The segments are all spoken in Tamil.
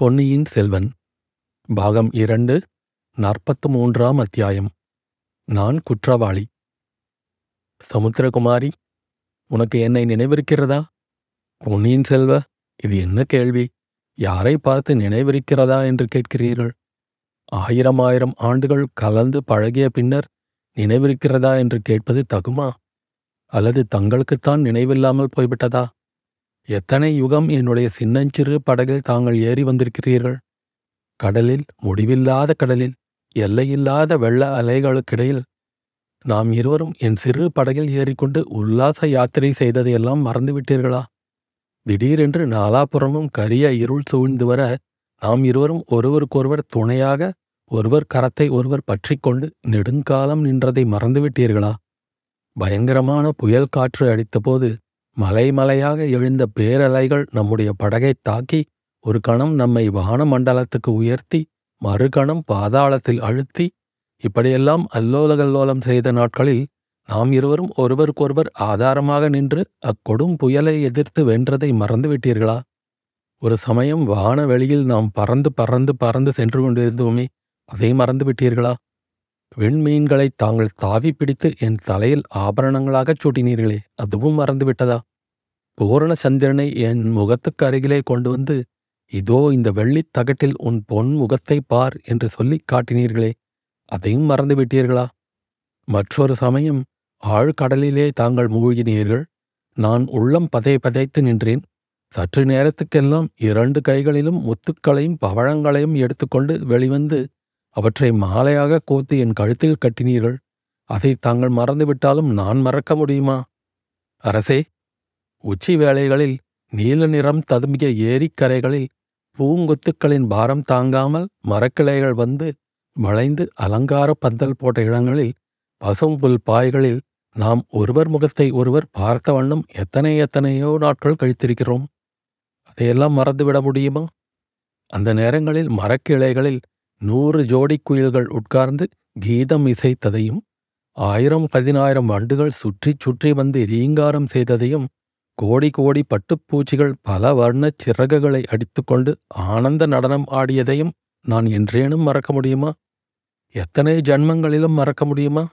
பொன்னியின் செல்வன் பாகம் இரண்டு நாற்பத்து மூன்றாம் அத்தியாயம். நான் குற்றவாளி. சமுத்திரகுமாரி உனக்கு என்னை நினைவிருக்கிறதா? பொன்னியின் செல்வ இது என்ன கேள்வி? யாரை பார்த்து நினைவிருக்கிறதா என்று கேட்கிறீர்கள்? ஆயிரம் ஆயிரம் ஆண்டுகள் கலந்து பழகிய பின்னர் நினைவிருக்கிறதா என்று கேட்பது தகுமா? அல்லது தங்களுக்குத்தான் நினைவில்லாமல் போய்விட்டதா? எத்தனை யுகம் என்னுடைய சின்னஞ்சிறு படகில் தாங்கள் ஏறி வந்திருக்கிறீர்கள்? கடலில் முடிவில்லாத கடலில் எல்லையில்லாத வெள்ள அலைகளுக்கிடையில் நாம் இருவரும் என் சிறு படகில் ஏறிக்கொண்டு உல்லாச யாத்திரை செய்ததையெல்லாம் மறந்துவிட்டீர்களா? திடீரென்று நாலாபுறமும் கரிய இருள் சூழ்ந்து வர நாம் இருவரும் ஒருவருக்கொருவர் துணையாக ஒருவர் கரத்தை ஒருவர் பற்றிக்கொண்டு நெடுங்காலம் நின்றதை மறந்துவிட்டீர்களா? பயங்கரமான புயல் காற்று அடித்தபோது மலைமலையாக எழுந்த பேரலைகள் நம்முடைய படகைத் தாக்கி ஒரு கணம் நம்மை வான மண்டலத்துக்கு உயர்த்தி மறுகணம் பாதாளத்தில் அழுத்தி இப்படியெல்லாம் அல்லோலகல்லோலம் செய்த நாட்களில் நாம் இருவரும் ஒருவருக்கொருவர் ஆதாரமாக நின்று அக்கொடும் புயலை எதிர்த்து வென்றதை மறந்துவிட்டீர்களா? ஒரு சமயம் வானவெளியில் நாம் பறந்து பறந்து பறந்து சென்று கொண்டிருந்தோமே அதை மறந்துவிட்டீர்களா? வெண்மீன்களை தாங்கள் தாவி பிடித்து என் தலையில் ஆபரணங்களாகச் சூட்டினீர்களே அதுவும் மறந்துவிட்டதா? பூரண சந்திரனை என் முகத்துக்கு அருகிலே கொண்டு வந்து இதோ இந்த வெள்ளித் தகட்டில் உன் பொன் முகத்தை பார் என்று சொல்லிக் காட்டினீர்களே அதையும் மறந்துவிட்டீர்களா? மற்றொரு சமயம் ஆழ்கடலிலே தாங்கள் மூழ்கினீர்கள் நான் உள்ளம் பதை பதைத்து நின்றேன். சற்று நேரத்துக்கெல்லாம் இரண்டு கைகளிலும் முத்துக்களையும் பவழங்களையும் எடுத்துக்கொண்டு வெளிவந்து அவற்றை மாலையாக கோத்து என் கழுத்தில் கட்டினீர்கள். அதை தாங்கள் மறந்துவிட்டாலும் நான் மறக்க முடியுமா? அரசே உச்சி வேளைகளில் நீல நிறம் ததும்பிய ஏரிக்கரைகளில் பூங்கொத்துக்களின் பாரம் தாங்காமல் மரக்கிளைகள் வந்து வளைந்து அலங்கார பந்தல் போட்ட இடங்களில் பசும்புல் பாய்களில் நாம் ஒருவர் முகத்தை ஒருவர் பார்த்த வண்ணம் எத்தனை எத்தனையோ நாட்கள் கழித்திருக்கிறோம். அதையெல்லாம் மறந்துவிட முடியுமா? அந்த நேரங்களில் மரக்கிளைகளில் நூறு ஜோடி குயில்கள் உட்கார்ந்து கீதம் இசைத்ததையும் ஆயிரம் பதினாயிரம் வண்டுகள் சுற்றி சுற்றி வந்து ரீங்காரம் செய்ததையும் கோடி கோடி பட்டுப்பூச்சிகள் பல வர்ணச் சிறகுகளை அடித்துக்கொண்டு ஆனந்த நடனம் ஆடியதையும் நான் என்றேனும் மறக்க முடியுமா? எத்தனை ஜன்மங்களிலும் மறக்க முடியுமா?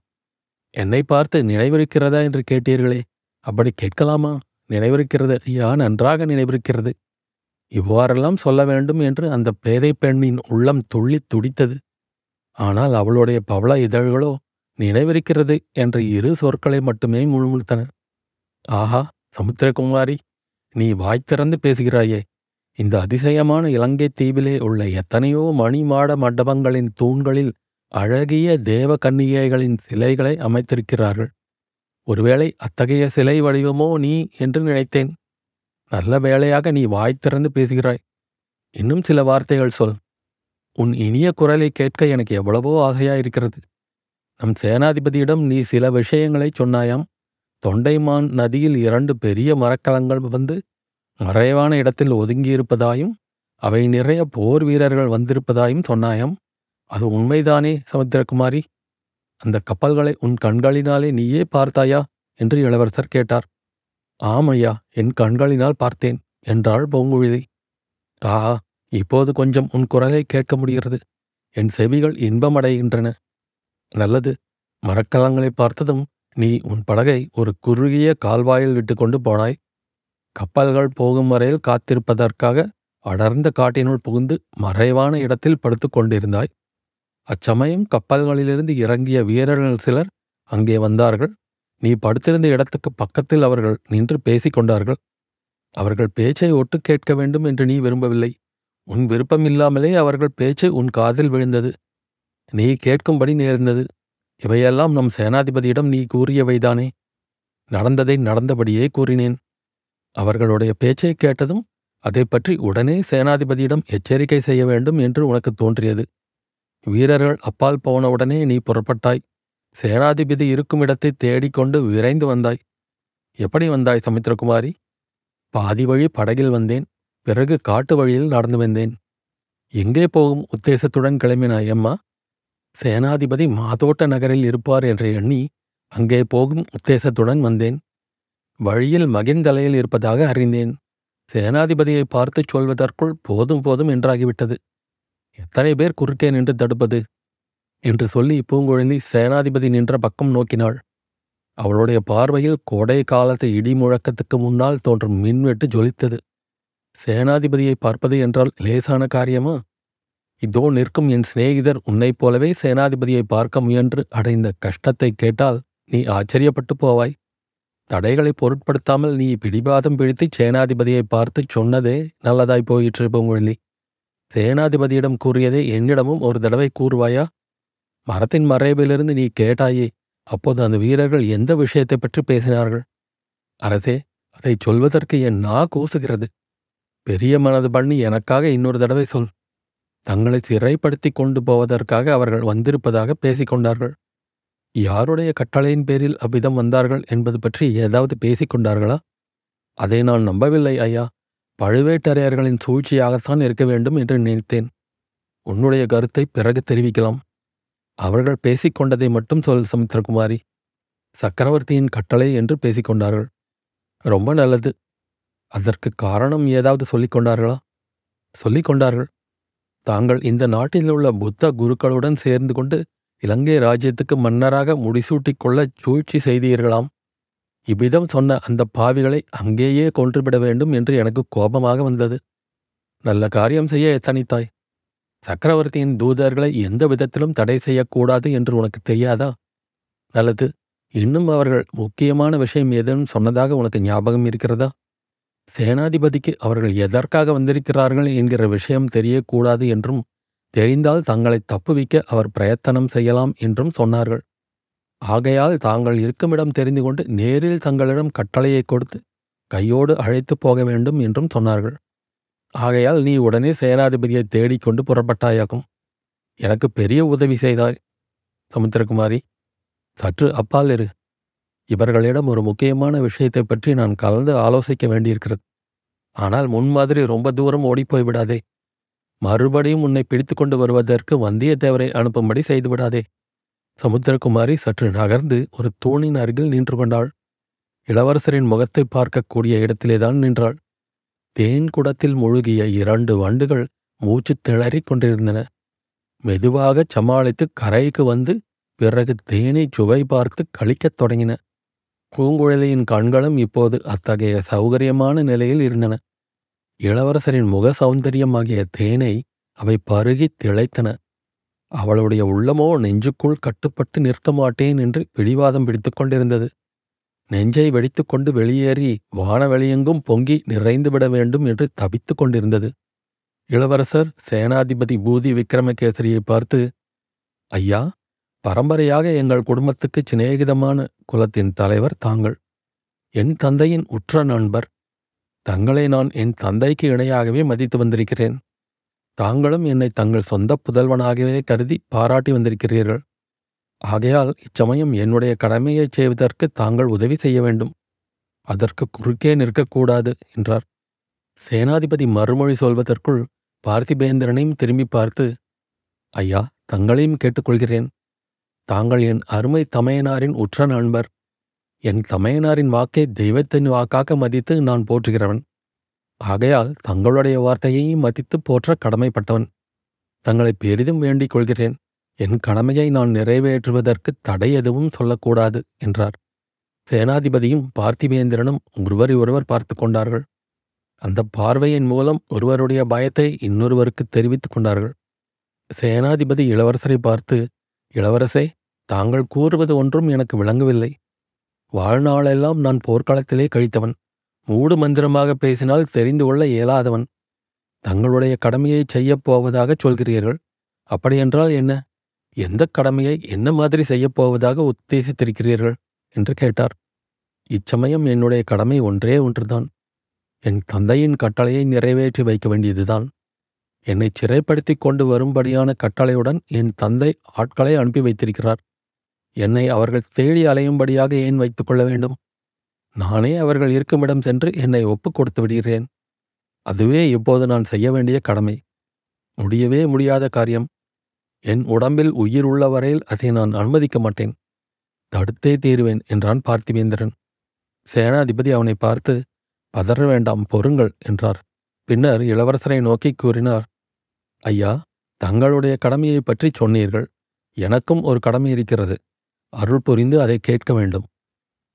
என்னை பார்த்து நினைவிருக்கிறதா என்று கேட்டீர்களே அப்படி கேட்கலாமா? நினைவிருக்கிறது ஐயா நன்றாக நினைவிருக்கிறது. இவ்வாறெல்லாம் சொல்ல வேண்டும் என்று அந்த பேதை பெண்ணின் உள்ளம் துள்ளித் துடித்தது. ஆனால் அவளுடைய பவள இதழ்களோ நினைவிருக்கிறது என்ற இரு சொற்களை மட்டுமே முழுமுழுத்தன. ஆஹா சமுத்திரகுமாரி நீ வாய் திறந்து பேசுகிறாயே. இந்த அதிசயமான இலங்கை தீவிலே உள்ள எத்தனையோ மணிமாட மண்டபங்களின் தூண்களில் அழகிய தேவ கன்னிகைகளின் சிலைகளை அமைத்திருக்கிறார்கள். ஒருவேளை அத்தகைய சிலை வடிவமோ நீ என்று நினைத்தேன். நல்ல வேளையாக நீ வாய் திறந்து பேசுகிறாய். இன்னும் சில வார்த்தைகள் சொல். உன் இனிய குரலை கேட்க எனக்கு எவ்வளவோ ஆசையாயிருக்கிறது. நம் சேனாதிபதியிடம் நீ சில விஷயங்களைச் சொன்னாயாம். தொண்டைமான் நதியில் இரண்டு பெரிய மரக்கலங்கள் வந்து மறைவான இடத்தில் ஒதுங்கியிருப்பதாயும் அவை நிறைய போர் வீரர்கள் வந்திருப்பதாயும் சொன்னாயாம். அது உண்மைதானே சமுத்திரகுமாரி? அந்த கப்பல்களை உன் கண்களினாலே நீயே பார்த்தாயா? என்று இளவரசர் கேட்டார். ஆமையா என் கண்களினால் பார்த்தேன் என்றாள் பூங்குழலி ஆஹா இப்போது கொஞ்சம் உன் குரலை கேட்க முடிகிறது. என் செவிகள் இன்பமடைகின்றன. நல்லது மரக்கலங்களை பார்த்ததும் நீ உன் படகை ஒரு குறுகிய கால்வாயில் விட்டுக்கொண்டு போனாய். கப்பல்கள் போகும் வரையில் காத்திருப்பதற்காக அடர்ந்த காட்டினுள் புகுந்து மறைவான இடத்தில் படுத்துக் கொண்டிருந்தாய். அச்சமயம் கப்பல்களிலிருந்து இறங்கிய வீரர்கள் சிலர் அங்கே வந்தார்கள். நீ படுத்திருந்த இடத்துக்கு பக்கத்தில் அவர்கள் நின்று பேசிக் கொண்டார்கள் அவர்கள் பேச்சை ஒட்டு கேட்க வேண்டும் என்று நீ விரும்பவில்லை. உன் விருப்பமில்லாமலே அவர்கள் பேச்சு உன் காதில் விழுந்தது. நீ கேட்கும்படி நேர்ந்தது. இவையெல்லாம் நம் சேனாதிபதியிடம் நீ கூறியவைதானே. நடந்ததை நடந்தபடியே கூறினேன். அவர்களுடைய பேச்சை கேட்டதும் அதை பற்றி உடனே சேனாதிபதியிடம் எச்சரிக்கை செய்ய வேண்டும் என்று உனக்கு தோன்றியது. வீரர்கள் அப்பால் போனவுடனே நீ புறப்பட்டாய். சேனாதிபதி இருக்கும் இடத்தை தேடிக்கொண்டு விரைந்து வந்தாய். எப்படி வந்தாய் சமுத்திரகுமாரி? பாதி வழி படகில் வந்தேன் பிறகு காட்டு வழியில் நடந்து வந்தேன். எங்கே போகும் உத்தேசத்துடன் கிளம்பினாய் அம்மா? சேனாதிபதி மாதோட்ட நகரில் இருப்பார் என்று எண்ணி அங்கே போகும் உத்தேசத்துடன் வந்தேன். வழியில் மகிந்தலையில் இருப்பதாக அறிந்தேன். சேனாதிபதியை பார்த்துச் சொல்வதற்குள் போதும் போதும் என்றாகிவிட்டது. எத்தனை பேர் குறுக்கே நின்று தடுப்பது? என்று சொல்லி பூங்குழலி சேனாதிபதி நின்ற பக்கம் நோக்கினாள். அவளுடைய பார்வையில் கோடை காலத்து இடி முழக்கத்துக்கு முன்னால் தோன்றும் மின்வெட்டு ஜொலித்தது. சேனாதிபதியை பார்ப்பது என்றால் லேசான காரியமா? இதோ நிற்கும் என் சிநேகிதர் உன்னைப் போலவே சேனாதிபதியை பார்க்க முயன்று அடைந்த கஷ்டத்தை கேட்டால் நீ ஆச்சரியப்பட்டு போவாய். தடைகளை பொருட்படுத்தாமல் நீ பிடிவாதம் பிடித்து சேனாதிபதியை பார்த்து சொன்னதே நல்லதாய் போயிற்று பூங்குழலி. சேனாதிபதியிடம் கூறியதை என்னிடமும் ஒரு தடவை கூறுவாயா? மரத்தின் மறைவிலிருந்து நீ கேட்டாயே அப்போது அந்த வீரர்கள் எந்த விஷயத்தை பற்றி பேசினார்கள்? அரசே அதை சொல்வதற்கு என் நா கூசுகிறது. பெரிய மனது பண்ணி எனக்காக இன்னொரு தடவை சொல். தங்களை சிறைப்படுத்தி கொண்டு போவதற்காக அவர்கள் வந்திருப்பதாக பேசிக் கொண்டார்கள். யாருடைய கட்டளையின் பேரில் அவ்விதம் வந்தார்கள் என்பது பற்றி ஏதாவது பேசிக் கொண்டார்களா? அதை நான் நம்பவில்லை ஐயா. பழுவேட்டரையர்களின் சூழ்ச்சியாகத்தான் இருக்க வேண்டும் என்று நினைத்தேன். உன்னுடைய கருத்தை பிறகு தெரிவிக்கலாம். அவர்கள் பேசிக்கொண்டதை மட்டும் சொல் சமுத்திரகுமாரி. சக்கரவர்த்தியின் கட்டளை என்று பேசிக்கொண்டார்கள். ரொம்ப நல்லது. அதற்கு காரணம் ஏதாவது சொல்லிக் கொண்டார்களா சொல்லிக் கொண்டார்கள் தாங்கள் இந்த நாட்டில் உள்ள புத்த குருக்களுடன் சேர்ந்து கொண்டு இலங்கை ராஜ்யத்துக்கு மன்னராக முடிசூட்டிக் கொள்ள சூழ்ச்சி செய்தீர்களாம். இவ்விதம் சொன்ன அந்த பாவிகளை அங்கேயே கொன்றுவிட வேண்டும் என்று எனக்கு கோபமாக வந்தது. நல்ல காரியம் செய்ய எத்தனித்தாய் சக்கரவர்த்தியின் தூதர்களை எந்த விதத்திலும் தடை செய்யக்கூடாது என்று உனக்கு தெரியாதா? அல்லது இன்னும் அவர்கள் முக்கியமான விஷயம் ஏதேனும் சொன்னதாக உனக்கு ஞாபகம் இருக்கிறதா? சேனாதிபதிக்கு அவர்கள் எதற்காக வந்திருக்கிறார்கள் என்கிற விஷயம் தெரியக்கூடாது என்றும் தெரிந்தால் தங்களை தப்புவிக்க அவர் பிரயத்தனம் செய்யலாம் என்றும் சொன்னார்கள். ஆகையால் தாங்கள் இருக்குமிடம் தெரிந்து கொண்டு நேரில் தங்களிடம் கட்டளையை கொடுத்து கையோடு அழைத்து போக வேண்டும் என்றும் சொன்னார்கள். ஆகையால் நீ உடனே சேனாதிபதியை தேடிக்கொண்டு புறப்பட்டாயாகும் எனக்கு பெரிய உதவி செய்தாய் சமுத்திரகுமாரி. சற்று அப்பால் இரு. இவர்களிடம் ஒரு முக்கியமான விஷயத்தை பற்றி நான் கலந்து ஆலோசிக்க வேண்டியிருக்கிறது. ஆனால் முன்மாதிரி ரொம்ப தூரம் ஓடிப்போய் விடாதே. மறுபடியும் உன்னை பிடித்து கொண்டு வருவதற்கு வந்தியத்தேவரை அனுப்பும்படி செய்துவிடாதே சமுத்திரகுமாரி சற்று நகர்ந்து ஒரு தூணின் அருகில் நின்று கொண்டாள். இளவரசரின் முகத்தை பார்க்கக்கூடிய இடத்திலேதான் நின்றாள். தேன் குடத்தில் முழுகிய இரண்டு வண்டுகள் மூச்சு திணறிக் கொண்டிருந்தன. மெதுவாகச் சமாளித்து கரைக்கு வந்து பிறகு தேனை சுவை பார்த்து கழிக்கத் தொடங்கின. பூங்குழலியின் கண்களும் இப்போது அத்தகைய சௌகரியமான நிலையில் இருந்தன. இளவரசரின் முக சௌந்தரியமாகிய தேனை அவை பருகித் திளைத்தன. அவளுடைய உள்ளமோ நெஞ்சுக்குள் கட்டுப்பட்டு நிற்க மாட்டேன் என்று பிடிவாதம் பிடித்துக் கொண்டிருந்தது. நெஞ்சை வெடித்துக்கொண்டு வெளியேறி வானவெளியெங்கும் பொங்கி நிறைந்துவிட வேண்டும் என்று தவித்துக் கொண்டிருந்தது. இளவரசர் சேனாதிபதி பூதி விக்ரமகேசரியை பார்த்து ஐயா பரம்பரையாக எங்கள் குடும்பத்துக்கு சிநேகிதமான குலத்தின் தலைவர் தாங்கள். என் தந்தையின் உற்ற நண்பர். தங்களை நான் என் தந்தைக்கு இணையாகவே மதித்து வந்திருக்கிறேன். தாங்களும் என்னை தங்கள் சொந்த புதல்வனாகவே கருதி பாராட்டி வந்திருக்கிறீர்கள். ஆகையால் இச்சமயம் என்னுடைய கடமையைச் செய்வதற்கு தாங்கள் உதவி செய்ய வேண்டும். அதற்கு குறுக்கே நிற்கக்கூடாது என்றார். சேனாதிபதி மறுமொழி சொல்வதற்குள் பார்த்திபேந்திரனையும் திரும்பி பார்த்து ஐயா தங்களையும் கேட்டுக்கொள்கிறேன். தாங்கள் என் அருமை தமையனாரின் உற்ற நண்பர். என் தமையனாரின் வாக்கை தெய்வத்தின் வாக்காக மதித்து நான் போற்றுகிறவன். ஆகையால் தங்களுடைய வார்த்தையையும் மதித்து போற்ற கடமைப்பட்டவன். தங்களை பெரிதும் வேண்டிக் கொள்கிறேன். என் கடமையை நான் நிறைவேற்றுவதற்கு தடை எதுவும் சொல்லக்கூடாது என்றார். சேனாதிபதியும் பார்த்திபேந்திரனும் ஒருவரை ஒருவர் பார்த்து கொண்டார்கள். அந்த பார்வையின் மூலம் ஒருவருடைய பயத்தை இன்னொருவருக்கு தெரிவித்துக் கொண்டார்கள். சேனாதிபதி இளவரசரை பார்த்து இளவரசே தாங்கள் கூறுவது ஒன்றும் எனக்கு விளங்கவில்லை. வாழ்நாளெல்லாம் நான் போர்க்களத்திலே கழித்தவன். மூடு மந்திரமாக பேசினால் தெரிந்து கொள்ள இயலாதவன். தங்களுடைய கடமையை செய்யப் போவதாகச் சொல்கிறீர்கள். அப்படியென்றால் என்ன? எந்த கடமையை என்ன மாதிரி செய்யப் போவதாக உத்தேசித்திருக்கிறீர்கள்? என்று கேட்டார். இச்சமயம் என்னுடைய கடமை ஒன்றே ஒன்றுதான். என் தந்தையின் கட்டளையை நிறைவேற்றி வைக்க வேண்டியதுதான். என்னை சிறைப்படுத்தி கொண்டு வரும்படியான கட்டளையுடன் என் தந்தை ஆட்களை அனுப்பி வைத்திருக்கிறார். என்னை அவர்கள் தேடி அலையும்படியாக ஏன் வைத்துக் கொள்ள வேண்டும்? நானே அவர்கள் இருக்குமிடம் சென்று என்னை ஒப்புக் கொடுத்து விடுகிறேன். அதுவே இப்போது நான் செய்ய வேண்டிய கடமை. முடியவே முடியாத காரியம். என் உடம்பில் உயிர் உள்ள வரையில் அதை நான் அனுமதிக்க மாட்டேன். தடுத்தே தீருவேன் என்றான் பார்த்திவேந்திரன். சேனாதிபதி அவனை பார்த்து பதற வேண்டாம் பொறுங்கள் என்றார். பின்னர் இளவரசரை நோக்கி கூறினார் ஐயா தங்களுடைய கடமையை பற்றி சொன்னீர்கள். எனக்கும் ஒரு கடமை இருக்கிறது. அருள் புரிந்து அதை கேட்க வேண்டும்.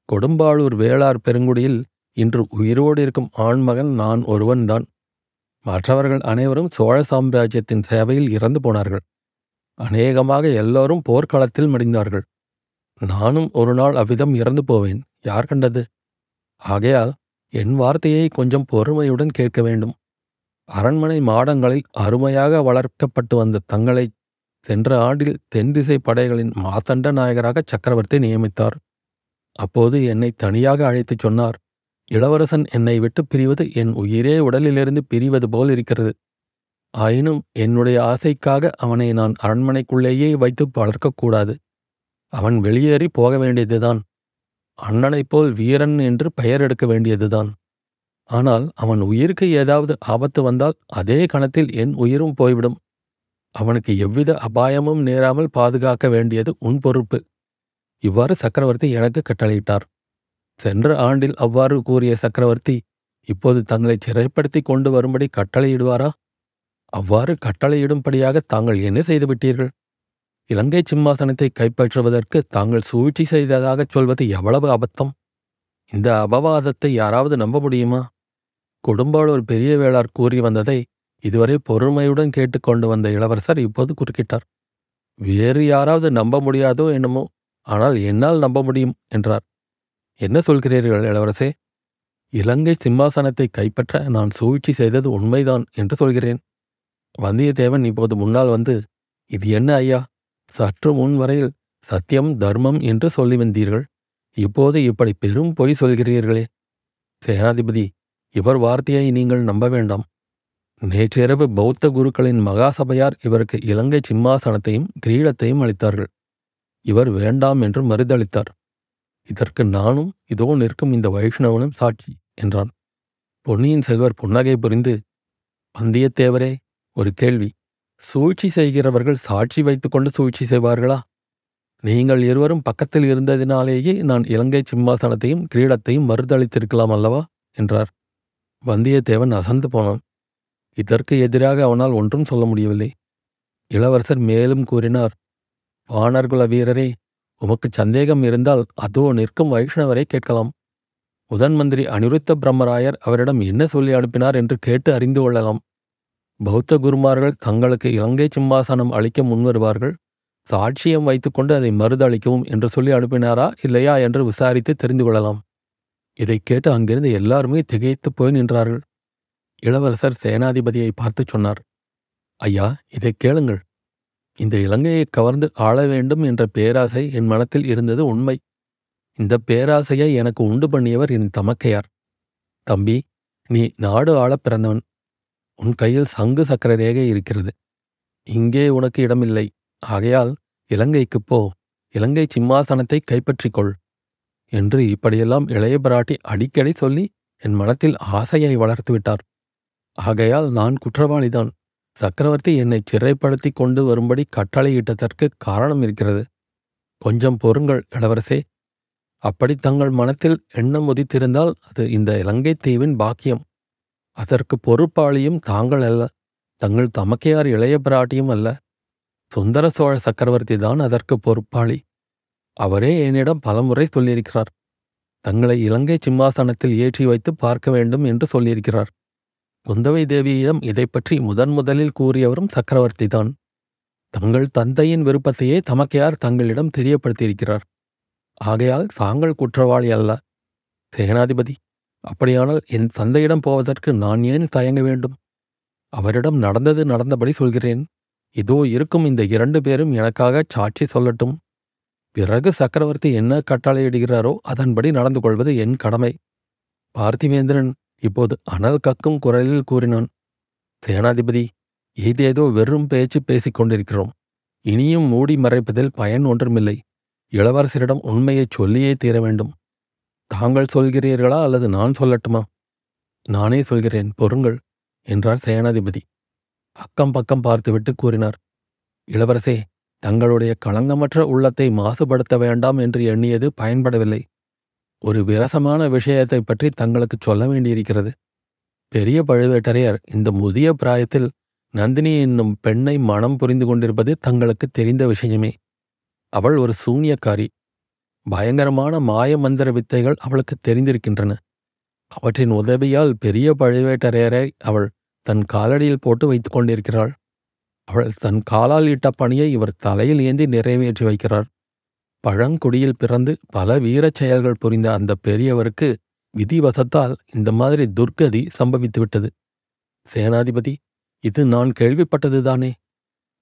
கொடும்பாளூர் வேளார் பெருங்குடியில் இன்று உயிரோடு இருக்கும் ஆண்மகன் நான் ஒருவன்தான். மற்றவர்கள் அனைவரும் சோழ சாம்ராஜ்யத்தின் சேவையில் இறந்து போனார்கள். அநேகமாக எல்லோரும் போர்க்களத்தில் மடிந்தார்கள். நானும் ஒரு நாள் அவ்விதம் இறந்து போவேன். யார் கண்டது? ஆகையால் என் வார்த்தையை கொஞ்சம் பொறுமையுடன் கேட்க வேண்டும். அரண்மனை மாடங்களில் அருமையாக வளர்க்கப்பட்டு வந்த தங்களை சென்ற ஆண்டில் தென்திசை படைகளின் மாதண்ட நாயகராக சக்கரவர்த்தி நியமித்தார். அப்போது என்னை தனியாக அழைத்துச் சொன்னார். இளவரசன் என்னை விட்டு பிரிவது என் உயிரே உடலிலிருந்து பிரிவது போல் இருக்கிறது. ஆயினும் என்னுடைய ஆசைக்காக அவனை நான் அரண்மனைக்குள்ளேயே வைத்து வளர்க்கக்கூடாது. அவன் வெளியேறி போக வேண்டியதுதான். அண்ணனைப் போல் வீரன் என்று பெயர் எடுக்க வேண்டியதுதான். ஆனால் அவன் உயிருக்கு ஏதாவது ஆபத்து வந்தால் அதே கணத்தில் என் உயிரும் போய்விடும். அவனுக்கு எவ்வித அபாயமும் நேராமல் பாதுகாக்க வேண்டியது உன் பொறுப்பு. இவ்வாறு சக்கரவர்த்தி எனக்கு கட்டளையிட்டார். சென்ற ஆண்டில் அவ்வாறு கூறிய சக்கரவர்த்தி இப்போது தங்களை சிறைப்படுத்தி கொண்டு வரும்படி கட்டளையிடுவாரா? அவ்வாறு கட்டளையிடும்படியாக தாங்கள் என்ன செய்துவிட்டீர்கள்? இலங்கை சிம்மாசனத்தை கைப்பற்றுவதற்கு தாங்கள் சூழ்ச்சி செய்ததாகச் சொல்வது எவ்வளவு அபத்தம்? இந்த அபவாதத்தை யாராவது நம்ப முடியுமா? குடும்பாளூர் பெரிய வேளார் கூறி வந்ததை இதுவரை பொறுமையுடன் கேட்டுக்கொண்டு வந்த இளவரசர் இப்போது குறுக்கிட்டார். வேறு யாராவது நம்ப முடியாதோ என்னமோ ஆனால் என்னால் நம்ப முடியும் என்றார். என்ன சொல்கிறீர்கள் இளவரசே? இலங்கை சிம்மாசனத்தை கைப்பற்ற நான் சூழ்ச்சி செய்தது உண்மைதான் என்று சொல்கிறேன். வந்தியத்தேவன் இப்போது முன்னால் வந்து இது என்ன ஐயா? சற்று முன் வரையில் சத்தியம் தர்மம் என்று சொல்லி வந்தீர்கள். இப்போது இப்படி பெரும் பொய் சொல்கிறீர்களே. சேனாதிபதி இவர் வார்த்தையை நீங்கள் நம்ப வேண்டாம். நேற்றிரவு பௌத்த குருக்களின் மகாசபையார் இவருக்கு இலங்கை சிம்மாசனத்தையும் கிரீடத்தையும் அளித்தார்கள். இவர் வேண்டாம் என்று மறுதளித்தார். இதற்கு நானும் இதோ நிற்கும் இந்த வைஷ்ணவனும் சாட்சி என்றான். பொன்னியின் செல்வர் புன்னகை புரிந்து வந்தியத்தேவரே ஒரு கேள்வி. சூழ்ச்சி செய்கிறவர்கள் சாட்சி வைத்துக்கொண்டு சூழ்ச்சி செய்வார்களா? நீங்கள் இருவரும் பக்கத்தில் இருந்ததினாலேயே நான் இலங்கை சிம்மாசனத்தையும் கிரீடத்தையும் மறுதளித்திருக்கலாம் அல்லவா? என்றார். வந்தியத்தேவன் அசந்து போனான். இதற்கு எதிராக அவனால் ஒன்றும் சொல்ல முடியவில்லை. இளவரசர் மேலும் கூறினார். வானர்குல வீரரே உமக்கு சந்தேகம் இருந்தால் அதோ நிற்கும் வைஷ்ணவரை கேட்கலாம். முதன் மந்திரி அனிருத்த பிரம்மராயர் அவரிடம் என்ன சொல்லி அனுப்பினார் என்று கேட்டு அறிந்து கொள்ளலாம். பௌத்த குருமார்கள் தங்களுக்கு இலங்கை சிம்மாசனம் அளிக்க முன்வருவார்கள். சாட்சியம் வைத்துக்கொண்டு அதை மறுதளிக்கவும் என்று சொல்லி அனுப்பினாரா இல்லையா என்று விசாரித்து தெரிந்து கொள்ளலாம். இதை கேட்டு அங்கிருந்து எல்லாருமே திகைத்துப் போய் நின்றார்கள். இளவரசர் சேனாதிபதியை பார்த்து சொன்னார் ஐயா இதை கேளுங்கள். இந்த இலங்கையை கவர்ந்து ஆள வேண்டும் என்ற பேராசை என் மனத்தில் இருந்தது உண்மை. இந்த பேராசையை எனக்கு உண்டு பண்ணியவர் என் தமக்கையார். தம்பி நீ நாடு ஆளப் பிறந்தவன். உன் கையில் சங்கு சக்கர ரேகை இருக்கிறது. இங்கே உனக்கு இடமில்லை. ஆகையால் இலங்கைக்குப் போ. இலங்கை சிம்மாசனத்தை கைப்பற்றிக்கொள். என்று இப்படியெல்லாம் இளைய பிராட்டி அடிக்கடி சொல்லி என் மனத்தில் ஆசையை வளர்த்துவிட்டார். ஆகையால் நான் குற்றவாளிதான். சக்கரவர்த்தி என்னை சிறைப்படுத்தி கொண்டு வரும்படி கட்டளையிட்டதற்கு காரணம் இருக்கிறது. கொஞ்சம் பொறுங்கள் இளவரசே. அப்படி தங்கள் மனத்தில் எண்ணம் உதித்திருந்தால் அது இந்த இலங்கை தீவின் பாக்கியம். அதற்கு பொறுப்பாளியும் தாங்கள் அல்ல. தங்கள் தமக்கையார் இளைய பிராட்டியும் அல்ல. சுந்தர சோழ சக்கரவர்த்தி தான் அதற்கு பொறுப்பாளி. அவரே என்னிடம் பலமுறை சொல்லியிருக்கிறார். தங்களை இலங்கை சிம்மாசனத்தில் ஏற்றி வைத்து பார்க்க வேண்டும் என்று சொல்லியிருக்கிறார். குந்தவை தேவியிடம் இதை பற்றி முதன் முதலில் கூறியவரும் சக்கரவர்த்தி தான். தங்கள் தந்தையின் விருப்பத்தையே தமக்கையார் தங்களிடம் தெரியப்படுத்தியிருக்கிறார். ஆகையால் தாங்கள் குற்றவாளி அல்ல. சேனாதிபதி அப்படியானால் என் தந்தையிடம் போவதற்கு நான் ஏன் தயங்க வேண்டும்? அவரிடம் நடந்தது நடந்தபடி சொல்கிறேன். இதோ இருக்கும் இந்த இரண்டு பேரும் எனக்காக சாட்சி சொல்லட்டும். பிறகு சக்கரவர்த்தி என்ன கட்டளையிடுகிறாரோ அதன்படி நடந்து கொள்வது என் கடமை. பார்த்திவேந்திரன் இப்போது அனல் கக்கும் குரலில் கூறினான். சேனாதிபதி ஏதேதோ வெறும் பேச்சு பேசிக் கொண்டிருக்கிறோம். இனியும் மூடி மறைப்பதில் பயன் ஒன்றுமில்லை. இளவரசரிடம் உண்மையைச் சொல்லியே தீர வேண்டும். தாங்கள் சொல்கிறீர்களா அல்லது நான் சொல்லட்டுமா? நானே சொல்கிறேன் பொறுங்கள் என்றார் சேனாதிபதி. அக்கம் பக்கம் பார்த்துவிட்டு கூறினார். இளவரசே தங்களுடைய களங்கமற்ற உள்ளத்தை மாசுபடுத்த வேண்டாம் என்று எண்ணியது பயன்படவில்லை. ஒரு விரசமான விஷயத்தைப் பற்றி தங்களுக்குச் சொல்ல வேண்டியிருக்கிறது. பெரிய பழுவேட்டரையர் இந்த முதிய பிராயத்தில் நந்தினி என்னும் பெண்ணை மனம் புரிந்து கொண்டிருப்பது தங்களுக்கு தெரிந்த விஷயமே. அவள் ஒரு சூனியக்காரி. பயங்கரமான மாய மந்திர வித்தைகள் அவளுக்கு தெரிந்திருக்கின்றன. அவற்றின் உதவியால் பெரிய பழுவேட்டரையரை அவள் தன் காலடியில் போட்டு வைத்துக் கொண்டிருக்கிறாள். அவள் தன் காலால் இட்ட பணியை இவர் தலையில் ஏந்தி நிறைவேற்றி வைக்கிறார். பழங்குடியில் பிறந்து பல வீரச் செயல்கள் புரிந்த அந்த பெரியவருக்கு விதிவசத்தால் இந்த மாதிரி துர்க்கதி சம்பவித்துவிட்டது. சேனாதிபதி இது நான் கேள்விப்பட்டதுதானே?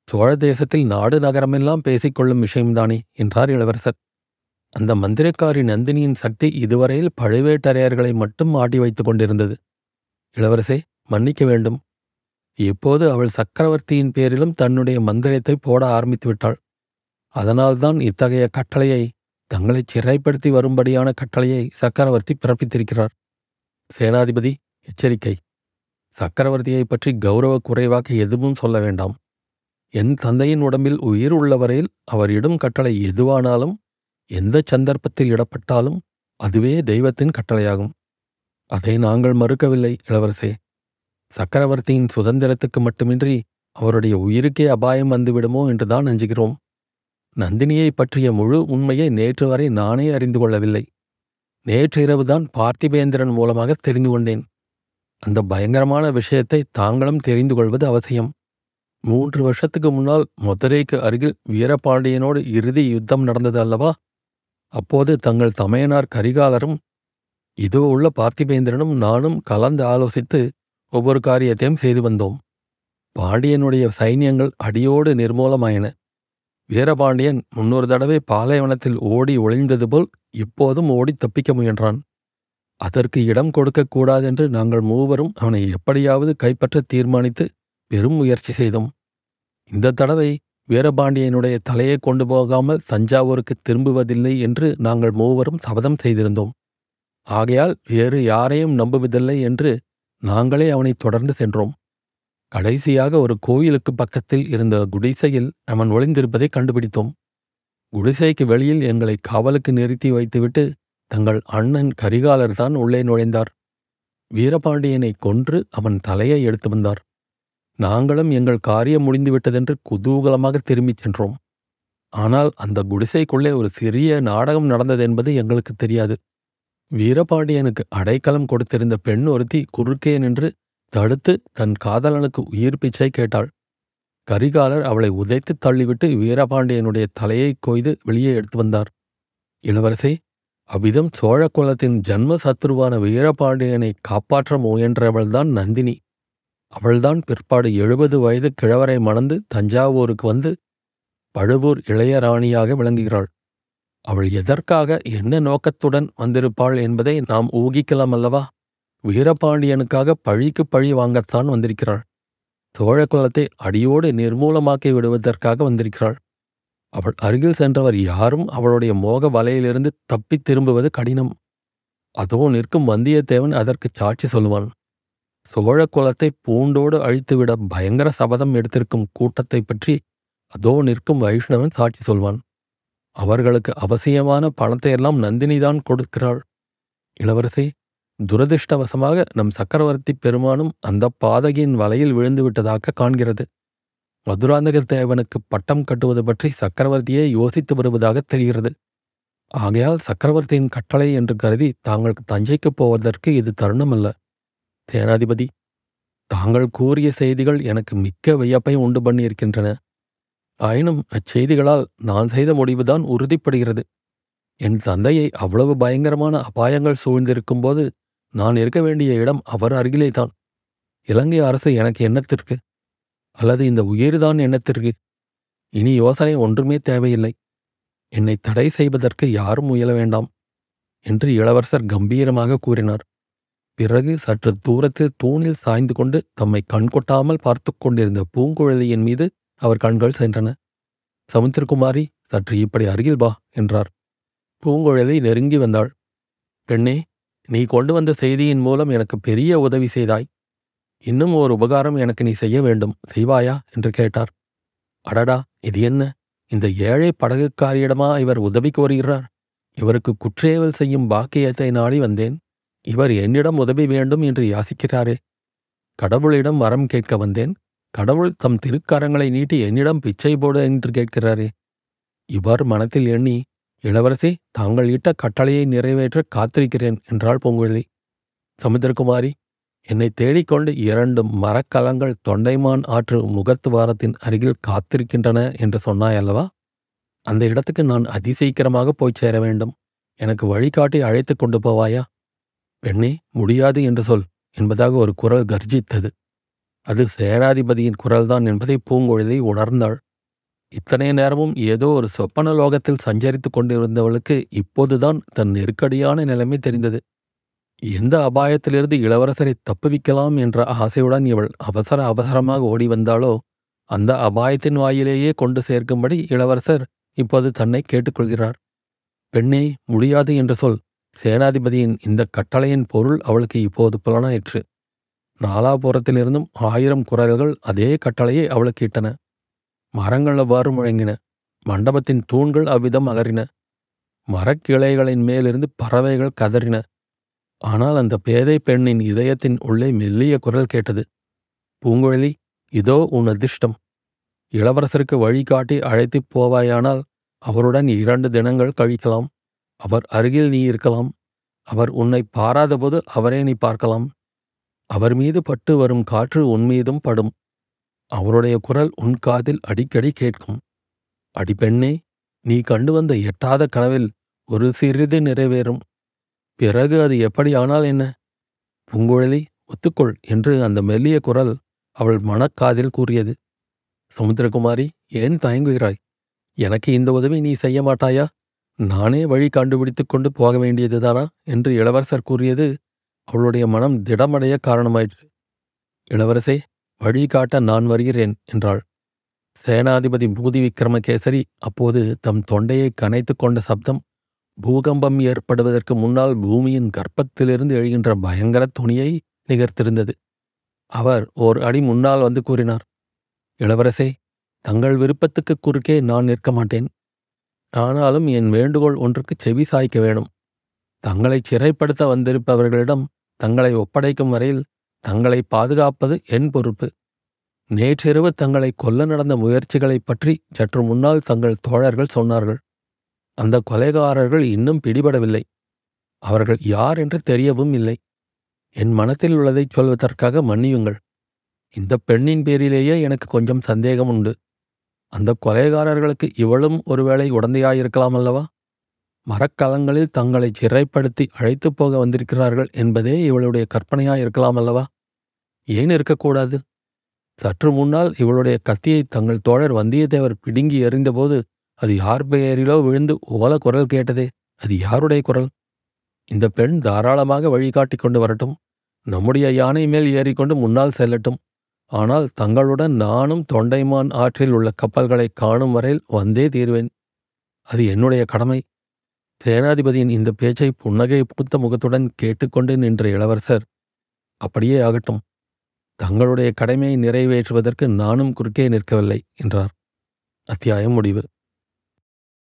சோழ தேசத்தில் நாடு நகரமெல்லாம் பேசிக்கொள்ளும் விஷயம்தானே? என்றார் இளவரசர். அந்த மந்திரக்காரி நந்தினியின் சக்தி இதுவரையில் பழுவேட்டரையர்களை மட்டும் ஆட்டி வைத்துக் கொண்டிருந்தது. இளவரசே மன்னிக்க வேண்டும். இப்போது அவள் சக்கரவர்த்தியின் பேரிலும் தன்னுடைய மந்திரத்தை போட ஆரம்பித்து விட்டாள். அதனால்தான் இத்தகைய கட்டளையை தங்களை சிறைப்படுத்தி வரும்படியான கட்டளையை சக்கரவர்த்தி பிறப்பித்திருக்கிறார். சேனாதிபதி எச்சரிக்கை. சக்கரவர்த்தியைப் பற்றி கௌரவ குறைவாக எதுவும் சொல்ல வேண்டாம். என் தந்தையின் உடம்பில் உயிர் உள்ளவரையில் அவர் இடும் கட்டளை எதுவானாலும் எந்த சந்தர்ப்பத்தில் இடப்பட்டாலும் அதுவே தெய்வத்தின் கட்டளையாகும். அதை நாங்கள் மறுக்கவில்லை இளவரசே. சக்கரவர்த்தியின் சுதந்திரத்துக்கு மட்டுமின்றி அவருடைய உயிருக்கே அபாயம் வந்துவிடுமோ என்றுதான் அஞ்சுகிறோம் நந்தினியை பற்றிய முழு உண்மையை நேற்று வரை நானே அறிந்து கொள்ளவில்லை. நேற்று இரவுதான் பார்த்திபேந்திரன் மூலமாக தெரிந்து கொண்டேன். அந்த பயங்கரமான விஷயத்தை தாங்களும் தெரிந்து கொள்வது அவசியம். மூன்று வருஷத்துக்கு முன்னால் மதுரைக்கு அருகில் வீரபாண்டியனோடு இறுதி யுத்தம் நடந்தது அல்லவா? அப்போது தங்கள் தமையனார் கரிகாலரும் இதோ உள்ள பார்த்திபேந்திரனும் நானும் கலந்து ஆலோசித்து ஒவ்வொரு காரியத்தையும் செய்து வந்தோம். பாண்டியனுடைய சைன்யங்கள் அடியோடு நிர்மூலமாயின. வீரபாண்டியன் முன்னொரு தடவை பாலைவனத்தில் ஓடி ஒளிந்தது போல் இப்போதும் ஓடி தப்பிக்க முயன்றான். அதற்கு இடம் கொடுக்கக்கூடாதென்று நாங்கள் மூவரும் அவனை எப்படியாவது கைப்பற்ற தீர்மானித்து பெரும் முயற்சி செய்தோம். இந்த தடவை வீரபாண்டியனுடைய தலையை கொண்டு போகாமல் தஞ்சாவூருக்கு திரும்புவதில்லை என்று நாங்கள் மூவரும் சபதம் செய்திருந்தோம். ஆகையால் வேறு யாரையும் நம்புவதில்லை என்று நாங்களே அவனை தொடர்ந்து சென்றோம். கடைசியாக ஒரு கோயிலுக்கு பக்கத்தில் இருந்த குடிசையில் அவன் ஒளிந்திருப்பதை கண்டுபிடித்தோம். குடிசைக்கு வெளியில் எங்களை காவலுக்கு நிறுத்தி வைத்துவிட்டு தங்கள் அண்ணன் கரிகாலர் தான் உள்ளே நுழைந்தார். வீரபாண்டியனை கொன்று அவன் தலையை எடுத்து வந்தார். நாங்களும் எங்கள் காரியம் முடிந்துவிட்டதென்று குதூகலமாக திரும்பிச் சென்றோம். ஆனால் அந்த குடிசைக்குள்ளே ஒரு சிறிய நாடகம் நடந்ததென்பது எங்களுக்கு தெரியாது. வீரபாண்டியனுக்கு அடைக்கலம் கொடுத்திருந்த பெண் ஒருத்தி குறுக்கே நின்று தடுத்து தன் காதலனுக்கு உயிர் பிச்சை கேட்டாள். கரிகாலர் அவளை உதைத்து தள்ளிவிட்டு வீரபாண்டியனுடைய தலையை கொய்து வெளியே எடுத்து வந்தார். இளவரசே அவ்விதம் சோழ குலத்தின் ஜன்ம சத்ருவான வீரபாண்டியனை காப்பாற்ற முயன்றவள்தான் நந்தினி. அவள்தான் பிற்பாடு எழுபது வயது கிழவரை மணந்து தஞ்சாவூருக்கு வந்து பழுவூர் இளையராணியாக விளங்குகிறாள். அவள் எதற்காக என்ன நோக்கத்துடன் வந்திருப்பாள் என்பதை நாம் ஊகிக்கலாம் அல்லவா? வீரபாண்டியனுக்காக பழிக்கு பழி வாங்கத்தான் வந்திருக்கிறாள். சோழ குலத்தை அடியோடு நிர்மூலமாக்கி விடுவதற்காக வந்திருக்கிறாள். அவள் அருகில் சென்றவர் யாரும் அவளுடைய மோக வலையிலிருந்து தப்பித் திரும்புவது கடினம். அதோ நிற்கும் வந்தியத்தேவன் அதற்கு சாட்சி சொல்லுவான். சோழக்குலத்தை பூண்டோடு அழித்துவிட பயங்கர சபதம் எடுத்திருக்கும் கூட்டத்தை பற்றி அதோ நிற்கும் வைஷ்ணவன் சாட்சி சொல்வான். அவர்களுக்கு அவசியமான பணத்தையெல்லாம் நந்தினிதான் கொடுக்கிறாள். இளவரசே துரதிருஷ்டவசமாக நம் சக்கரவர்த்தி பெருமானும் அந்த பாதகியின் வலையில் விழுந்து விட்டதாக காண்கிறது. மதுராந்தக தேவனுக்கு பட்டம் கட்டுவது பற்றி சக்கரவர்த்தியே யோசித்து வருவதாக தெரிகிறது. ஆகையால் சக்கரவர்த்தியின் கட்டளை என்று கருதி தாங்கள் தஞ்சைக்குப் போவதற்கு இது தருணமல்ல. சேனாதிபதி தாங்கள் கூறிய செய்திகள் எனக்கு மிக்க வியப்பை உண்டு பண்ணியிருக்கின்றன. ஆயினும் அச்செய்திகளால் நான் செய்த முடிவுதான் உறுதிப்படுகிறது. என் தந்தையை அவ்வளவு பயங்கரமான அபாயங்கள் சூழ்ந்திருக்கும்போது நான் இருக்க வேண்டிய இடம் அவர் அருகிலேதான் இலங்கை அரசு எனக்கு எண்ணத்திற்கு அல்லது இந்த உயிர்தான் எண்ணத்திற்கு இனி யோசனை ஒன்றுமே தேவையில்லை. என்னை தடை செய்வதற்கு யாரும் முயல வேண்டாம் என்று இளவரசர் கம்பீரமாக கூறினார். பிறகு சற்று தூரத்தில் தூணில் சாய்ந்து கொண்டு தம்மை கண்கொட்டாமல் பார்த்து கொண்டிருந்த பூங்குழலியின் மீது அவர் கண்கள் சென்றன. சமுத்திரகுமாரி சற்று இப்படி அருகில் வா என்றார். பூங்குழலி நெருங்கி வந்தாள். பெண்ணே நீ கொண்டு வந்த செய்தியின் மூலம் எனக்கு பெரிய உதவி செய்தாய். இன்னும் ஒரு உபகாரம் எனக்கு நீ செய்ய வேண்டும். செய்வாயா? என்று கேட்டார். அடடா இது என்ன? இந்த ஏழை படகுக்காரியிடமா இவர் உதவி கோருகிறார்? இவருக்கு குற்றேவல் செய்யும் பாக்கியத்தை நாடி வந்தேன். இவர் என்னிடம் உதவி வேண்டும் என்று யாசிக்கிறாரே. கடவுளிடம் வரம் கேட்க வந்தேன். கடவுள் தம் திருக்கரங்களை நீட்டி என்னிடம் பிச்சை போடு என்று கேட்கிறாரே. இவ்வாறு மனத்தில் எண்ணி இளவரசி தாங்கள் இட்ட கட்டளையை நிறைவேற்ற காத்திருக்கிறேன் என்றாள் பூங்குழலி. சமுத்திரகுமாரி என்னை தேடிக்கொண்டு இரண்டு மரக்கலங்கள் தொண்டைமான் ஆற்று முகத்துவாரத்தின் அருகில் காத்திருக்கின்றன என்று சொன்னாயல்லவா? அந்த இடத்துக்கு நான் அதிசீக்கிரமாக போய்ச் சேர வேண்டும். எனக்கு வழிகாட்டி அழைத்துக் கொண்டு போவாயா? பெண்ணே முடியாது என்று சொல் என்பதாக ஒரு குரல் கர்ஜித்தது. அது சேனாதிபதியின் குரல்தான் என்பதை பூங்கொழிதை உணர்ந்தாள். இத்தனை நேரமும் ஏதோ ஒரு சொப்பன லோகத்தில் சஞ்சரித்துக் கொண்டிருந்தவளுக்கு இப்போதுதான் தன் நெருக்கடியான நிலைமை தெரிந்தது. எந்த அபாயத்திலிருந்து இளவரசரை தப்புவிக்கலாம் என்ற ஆசையுடன் இவள் அவசர அவசரமாக ஓடி வந்தாளோ அந்த அபாயத்தின் வாயிலேயே கொண்டு சேர்க்கும்படி இளவரசர் இப்போது தன்னை கேட்டுக்கொள்கிறார். பெண்ணே முடியாது என்று சொல். சேனாதிபதியின் இந்த கட்டளையின் பொருள் அவளுக்கு இப்போது புலனாயிற்று. நாலாபுரத்திலிருந்தும் ஆயிரம் குரல்கள் அதே கட்டளையை அவளுக்கு இட்டன. மரங்கள் அவ்வாறு முழங்கின. மண்டபத்தின் தூண்கள் அவ்விதம் அலறின மரக்கிளைகளின் மேலிருந்து பறவைகள் கதறின. ஆனால் அந்த பேதை பெண்ணின் இதயத்தின் உள்ளே மெல்லிய குரல் கேட்டது. பூங்குழலி இதோ உன் அதிர்ஷ்டம். இளவரசருக்கு வழிகாட்டி அழைத்துப் போவாயானால் அவருடன் இரண்டு தினங்கள் கழிக்கலாம். அவர் அருகில் நீ இருக்கலாம். அவர் உன்னை பாராதபோது அவரே நீ பார்க்கலாம். அவர் மீது பட்டு வரும் காற்று உன் மீதும் படும். அவருடைய குரல் உன் காதில் அடிக்கடி கேட்கும். அடிப்பெண்ணே நீ கண்டு வந்த எட்டாத கனவில் ஒரு சிறிது நிறைவேறும். பிறகு அது எப்படியானால் என்ன? பூங்குழலி ஒத்துக்கொள் என்று அந்த மெல்லிய குரல் அவள் மனக்காதில் கூறியது. சமுத்திரகுமாரி ஏன் தயங்குகிறாய்? எனக்கு இந்த உதவி நீ செய்ய மாட்டாயா? நானே வழி கண்டுபிடித்துக் கொண்டு போக வேண்டியதுதானா? என்று இளவரசர் கூறியது அவளுடைய மனம் திடமடைய காரணமாயிற்று. இளவரசே வழி காட்ட நான் வருகிறேன் என்றாள். சேனாதிபதி பூதி விக்ரமகேசரி அப்போது தம் தொண்டையை கனைத்துக் கொண்ட சப்தம் பூகம்பம் ஏற்படுவதற்கு முன்னால் பூமியின் கர்ப்பத்திலிருந்து எழுகின்ற பயங்கர துணியை நிகர்த்திருந்தது. அவர் ஓர் அடி முன்னால் வந்து கூறினார் இளவரசே தங்கள் விருப்பத்துக்கு குறுக்கே நான் நிற்க மாட்டேன். ஆனாலும் என் வேண்டுகோள் ஒன்றுக்கு செவி சாய்க்க வேணும். தங்களை சிறைப்படுத்த வந்திருப்பவர்களிடம் தங்களை ஒப்படைக்கும் வரையில் தங்களை பாதுகாப்பது என் பொறுப்பு. நேற்றிரவு தங்களை கொல்ல நடந்த முயற்சிகளைப் பற்றி சற்று முன்னால் தங்கள் தோழர்கள் சொன்னார்கள். அந்த கொலைகாரர்கள் இன்னும் பிடிபடவில்லை. அவர்கள் யார் என்று தெரியவும் இல்லை. என் மனத்தில் உள்ளதைச் சொல்வதற்காக மன்னியுங்கள். இந்த பெண்ணின் பேரிலேயே எனக்கு கொஞ்சம் சந்தேகம் உண்டு. அந்த கொலைகாரர்களுக்கு இவளும் ஒருவேளை உடந்தையாயிருக்கலாம் அல்லவா? மரக்கலங்களில் தங்களை சிறைப்படுத்தி அழைத்துப் போக வந்திருக்கிறார்கள் என்பதே இவளுடைய கற்பனையாயிருக்கலாம் அல்லவா? ஏன் இருக்கக்கூடாது? சற்று முன்னால் இவளுடைய கத்தியை தங்கள் தோழர் வந்தியத்தேவர் பிடுங்கி எறிந்தபோது அது யார் பெயரிலோ விழுந்து ஓல குரல் கேட்டதே அது யாருடைய குரல்? இந்த பெண் தாராளமாக வழிகாட்டிக் கொண்டு வரட்டும். நம்முடைய யானை மேல் ஏறிக்கொண்டு முன்னால் செல்லட்டும். ஆனால் தங்களுடன் நானும் தொண்டைமான் ஆற்றில் உள்ள கப்பல்களை காணும் வரையில் வந்தே தீர்வேன். அது என்னுடைய கடமை. சேனாதிபதியின் இந்த பேச்சை புன்னகை பூத்த முகத்துடன் கேட்டுக்கொண்டு நின்ற இளவரசர் அப்படியே ஆகட்டும். தங்களுடைய கடமையை நிறைவேற்றுவதற்கு நானும் குறுக்கே நிற்கவில்லை என்றார். அத்தியாயம் முடிவு.